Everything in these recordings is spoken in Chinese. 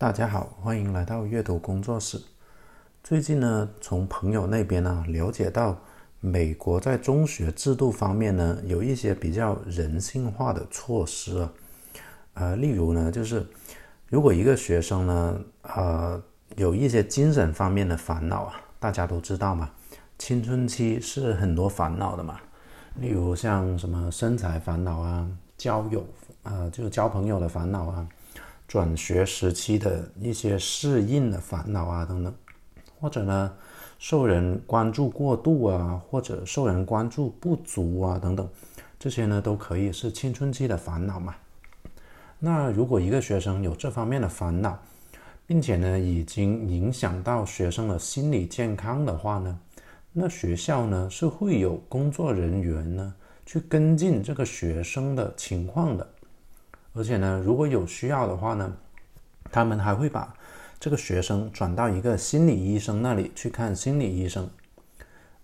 大家好，欢迎来到阅读工作室。最近呢，从朋友那边呢了解到，美国在中学制度方面呢有一些比较人性化的措施啊。呃，例如呢，就是如果一个学生呢，呃，有一些精神方面的烦恼啊，大家都知道嘛，青春期是很多烦恼的嘛。例如像什么身材烦恼啊，交友啊，就是交朋友的烦恼啊。转学时期的一些适应的烦恼啊，等等，或者呢，受人关注过度啊，或者受人关注不足啊，等等，这些呢都可以是青春期的烦恼嘛。那如果一个学生有这方面的烦恼，并且呢已经影响到学生的心理健康的话呢，那学校呢是会有工作人员呢去跟进这个学生的情况的。而且呢，如果有需要的话呢，他们还会把这个学生转到一个心理医生那里去看心理医生。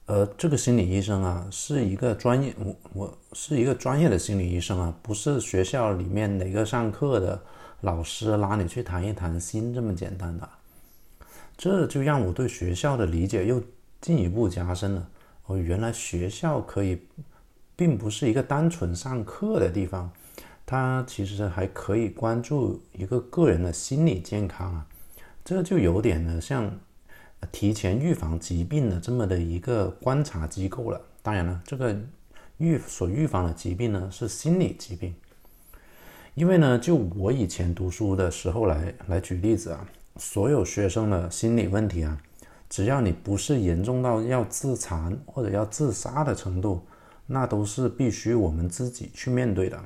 而这个心理医生啊，是一个专业，我我是一个专业的心理医生啊，不是学校里面哪个上课的老师拉你去谈一谈心这么简单的。这就让我对学校的理解又进一步加深了。哦，原来学校可以，并不是一个单纯上课的地方。他其实还可以关注一个个人的心理健康啊，这就有点呢像提前预防疾病的这么的一个观察机构了。当然了，这个预所预防的疾病呢是心理疾病，因为呢，就我以前读书的时候来来举例子啊，所有学生的心理问题啊，只要你不是严重到要自残或者要自杀的程度，那都是必须我们自己去面对的。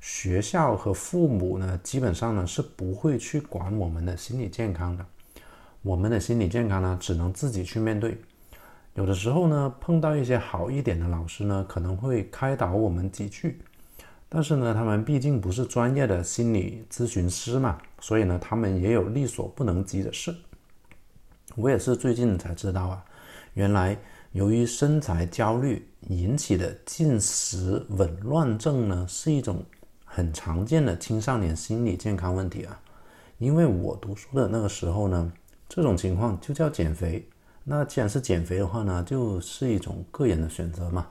学校和父母呢，基本上呢是不会去管我们的心理健康的。我们的心理健康呢，只能自己去面对。有的时候呢，碰到一些好一点的老师呢，可能会开导我们几句。但是呢，他们毕竟不是专业的心理咨询师嘛，所以呢，他们也有力所不能及的事。我也是最近才知道啊，原来由于身材焦虑引起的进食紊乱症呢，是一种。很常见的青少年心理健康问题啊，因为我读书的那个时候呢，这种情况就叫减肥。那既然是减肥的话呢，就是一种个人的选择嘛。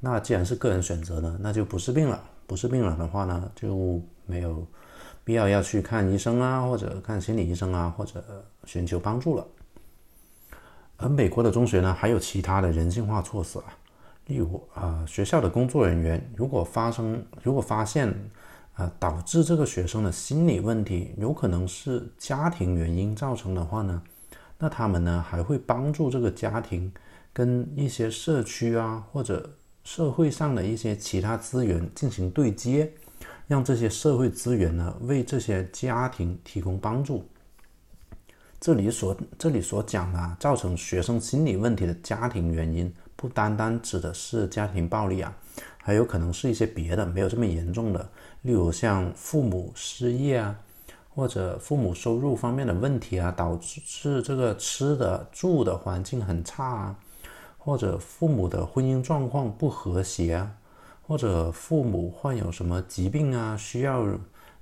那既然是个人选择呢，那就不是病了。不是病了的话呢，就没有必要要去看医生啊，或者看心理医生啊，或者寻求帮助了。而美国的中学呢，还有其他的人性化措施啊，例如啊，学校的工作人员如果发生，如果发现。啊，导致这个学生的心理问题有可能是家庭原因造成的话呢，那他们呢还会帮助这个家庭跟一些社区啊或者社会上的一些其他资源进行对接，让这些社会资源呢为这些家庭提供帮助。这里所这里所讲的造成学生心理问题的家庭原因，不单单指的是家庭暴力啊。还有可能是一些别的没有这么严重的，例如像父母失业啊，或者父母收入方面的问题啊，导致这个吃的住的环境很差啊，或者父母的婚姻状况不和谐啊，或者父母患有什么疾病啊，需要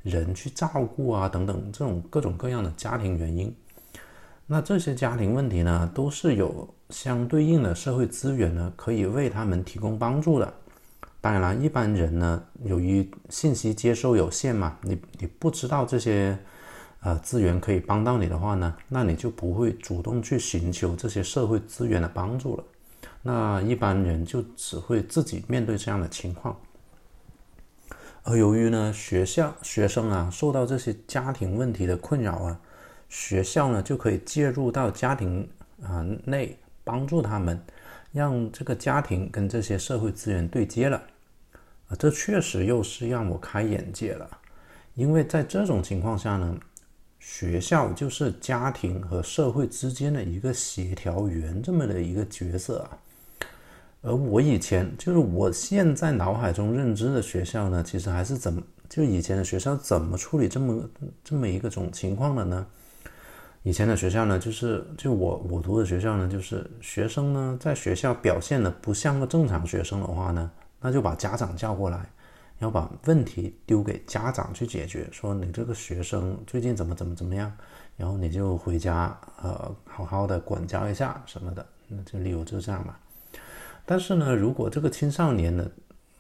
人去照顾啊，等等这种各种各样的家庭原因。那这些家庭问题呢，都是有相对应的社会资源呢，可以为他们提供帮助的。当然了，一般人呢，由于信息接收有限嘛，你你不知道这些呃资源可以帮到你的话呢，那你就不会主动去寻求这些社会资源的帮助了。那一般人就只会自己面对这样的情况。而由于呢，学校学生啊受到这些家庭问题的困扰啊，学校呢就可以介入到家庭啊内帮助他们，让这个家庭跟这些社会资源对接了。啊，这确实又是让我开眼界了，因为在这种情况下呢，学校就是家庭和社会之间的一个协调员这么的一个角色啊。而我以前就是我现在脑海中认知的学校呢，其实还是怎么就以前的学校怎么处理这么这么一个种情况的呢？以前的学校呢，就是就我我读的学校呢，就是学生呢在学校表现的不像个正常学生的话呢。那就把家长叫过来，要把问题丢给家长去解决，说你这个学生最近怎么怎么怎么样，然后你就回家呃好好的管教一下什么的，那就理由就这样嘛。但是呢，如果这个青少年的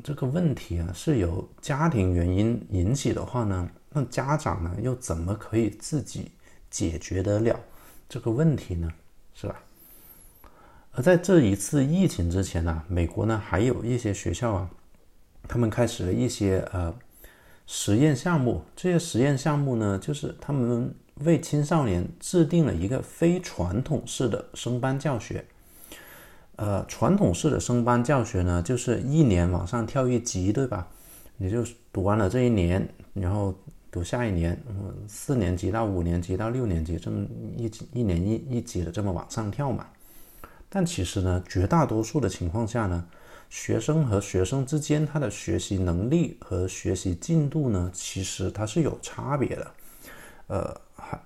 这个问题啊是由家庭原因引起的话呢，那家长呢又怎么可以自己解决得了这个问题呢？是吧？而在这一次疫情之前呢，美国呢还有一些学校啊，他们开始了一些呃实验项目。这些实验项目呢，就是他们为青少年制定了一个非传统式的升班教学。呃，传统式的升班教学呢，就是一年往上跳一级，对吧？你就读完了这一年，然后读下一年，四年级到五年级到六年级，这么一一年一一级的这么往上跳嘛。但其实呢，绝大多数的情况下呢，学生和学生之间他的学习能力和学习进度呢，其实它是有差别的。呃，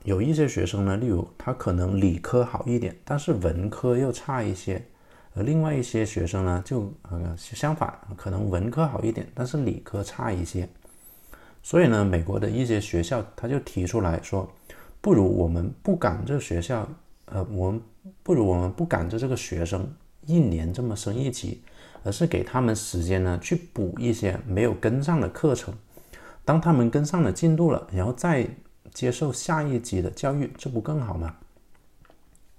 有一些学生呢，例如他可能理科好一点，但是文科又差一些；而另外一些学生呢，就呃相反，可能文科好一点，但是理科差一些。所以呢，美国的一些学校他就提出来说，不如我们不赶这学校。呃，我们不如我们不赶着这个学生一年这么升一级，而是给他们时间呢，去补一些没有跟上的课程。当他们跟上了进度了，然后再接受下一级的教育，这不更好吗？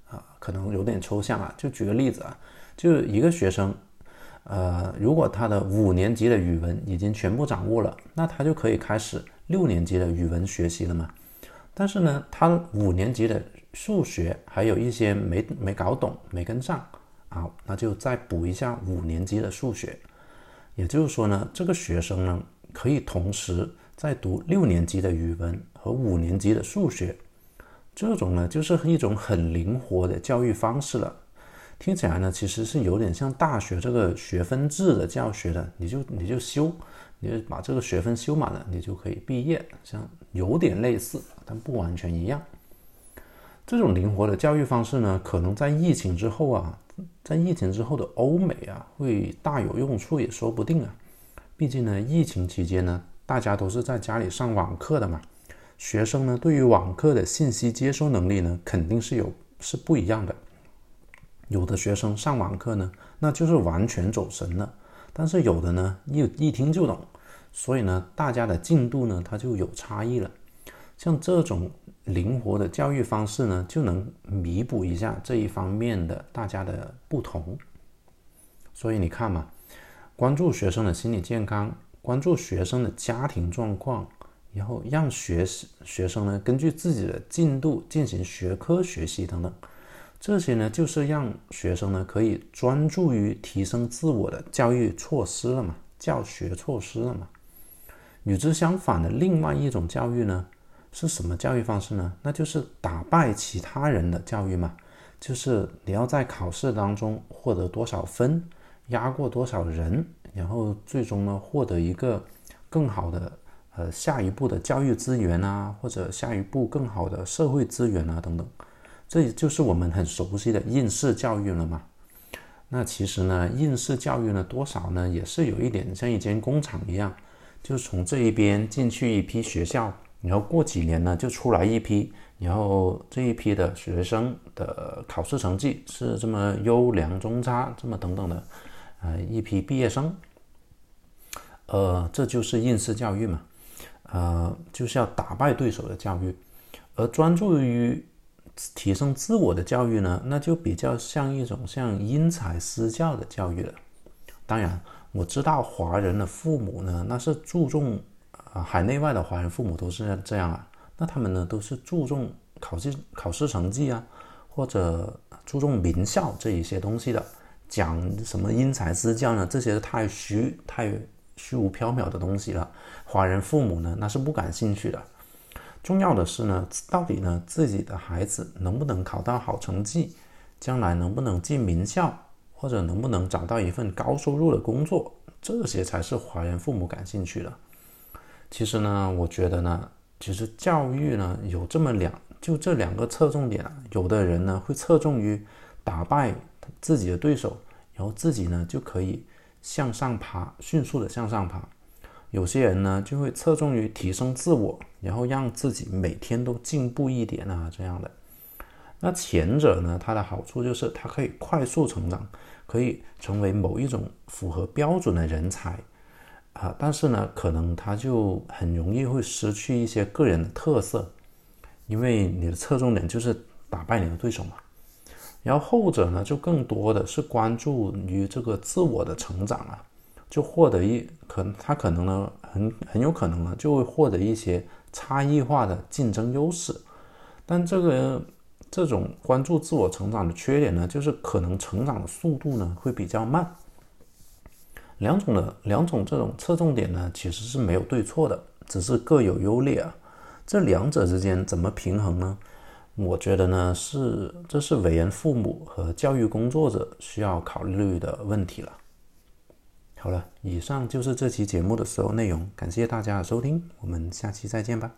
啊，可能有点抽象啊。就举个例子啊，就一个学生，呃，如果他的五年级的语文已经全部掌握了，那他就可以开始六年级的语文学习了嘛。但是呢，他五年级的数学还有一些没没搞懂、没跟上啊，那就再补一下五年级的数学。也就是说呢，这个学生呢可以同时在读六年级的语文和五年级的数学。这种呢就是一种很灵活的教育方式了。听起来呢其实是有点像大学这个学分制的教学的，你就你就修，你把这个学分修满了，你就可以毕业，像有点类似，但不完全一样。这种灵活的教育方式呢，可能在疫情之后啊，在疫情之后的欧美啊，会大有用处也说不定啊。毕竟呢，疫情期间呢，大家都是在家里上网课的嘛，学生呢，对于网课的信息接收能力呢，肯定是有是不一样的。有的学生上网课呢，那就是完全走神了，但是有的呢，一一听就懂，所以呢，大家的进度呢，它就有差异了。像这种。灵活的教育方式呢，就能弥补一下这一方面的大家的不同。所以你看嘛，关注学生的心理健康，关注学生的家庭状况，然后让学学生呢根据自己的进度进行学科学习等等，这些呢就是让学生呢可以专注于提升自我的教育措施了嘛，教学措施了嘛。与之相反的另外一种教育呢。是什么教育方式呢？那就是打败其他人的教育嘛，就是你要在考试当中获得多少分，压过多少人，然后最终呢获得一个更好的呃下一步的教育资源啊，或者下一步更好的社会资源啊等等，这也就是我们很熟悉的应试教育了嘛。那其实呢，应试教育呢多少呢也是有一点像一间工厂一样，就是从这一边进去一批学校。然后过几年呢，就出来一批，然后这一批的学生的考试成绩是这么优良、中差，这么等等的，呃，一批毕业生，呃，这就是应试教育嘛，呃，就是要打败对手的教育，而专注于提升自我的教育呢，那就比较像一种像因材施教的教育了。当然，我知道华人的父母呢，那是注重。啊，海内外的华人父母都是这样啊。那他们呢，都是注重考试考试成绩啊，或者注重名校这一些东西的。讲什么因材施教呢？这些太虚、太虚无缥缈的东西了。华人父母呢，那是不感兴趣的。重要的是呢，到底呢，自己的孩子能不能考到好成绩，将来能不能进名校，或者能不能找到一份高收入的工作，这些才是华人父母感兴趣的。其实呢，我觉得呢，其实教育呢有这么两，就这两个侧重点啊。有的人呢会侧重于打败自己的对手，然后自己呢就可以向上爬，迅速的向上爬。有些人呢就会侧重于提升自我，然后让自己每天都进步一点啊这样的。那前者呢，它的好处就是它可以快速成长，可以成为某一种符合标准的人才啊，但是呢，可能他就很容易会失去一些个人的特色，因为你的侧重点就是打败你的对手嘛。然后后者呢，就更多的是关注于这个自我的成长啊，就获得一可他可能呢很很有可能呢就会获得一些差异化的竞争优势，但这个。这种关注自我成长的缺点呢，就是可能成长的速度呢会比较慢。两种的两种这种侧重点呢，其实是没有对错的，只是各有优劣啊。这两者之间怎么平衡呢？我觉得呢是这是为人父母和教育工作者需要考虑的问题了。好了，以上就是这期节目的所有内容，感谢大家的收听，我们下期再见吧。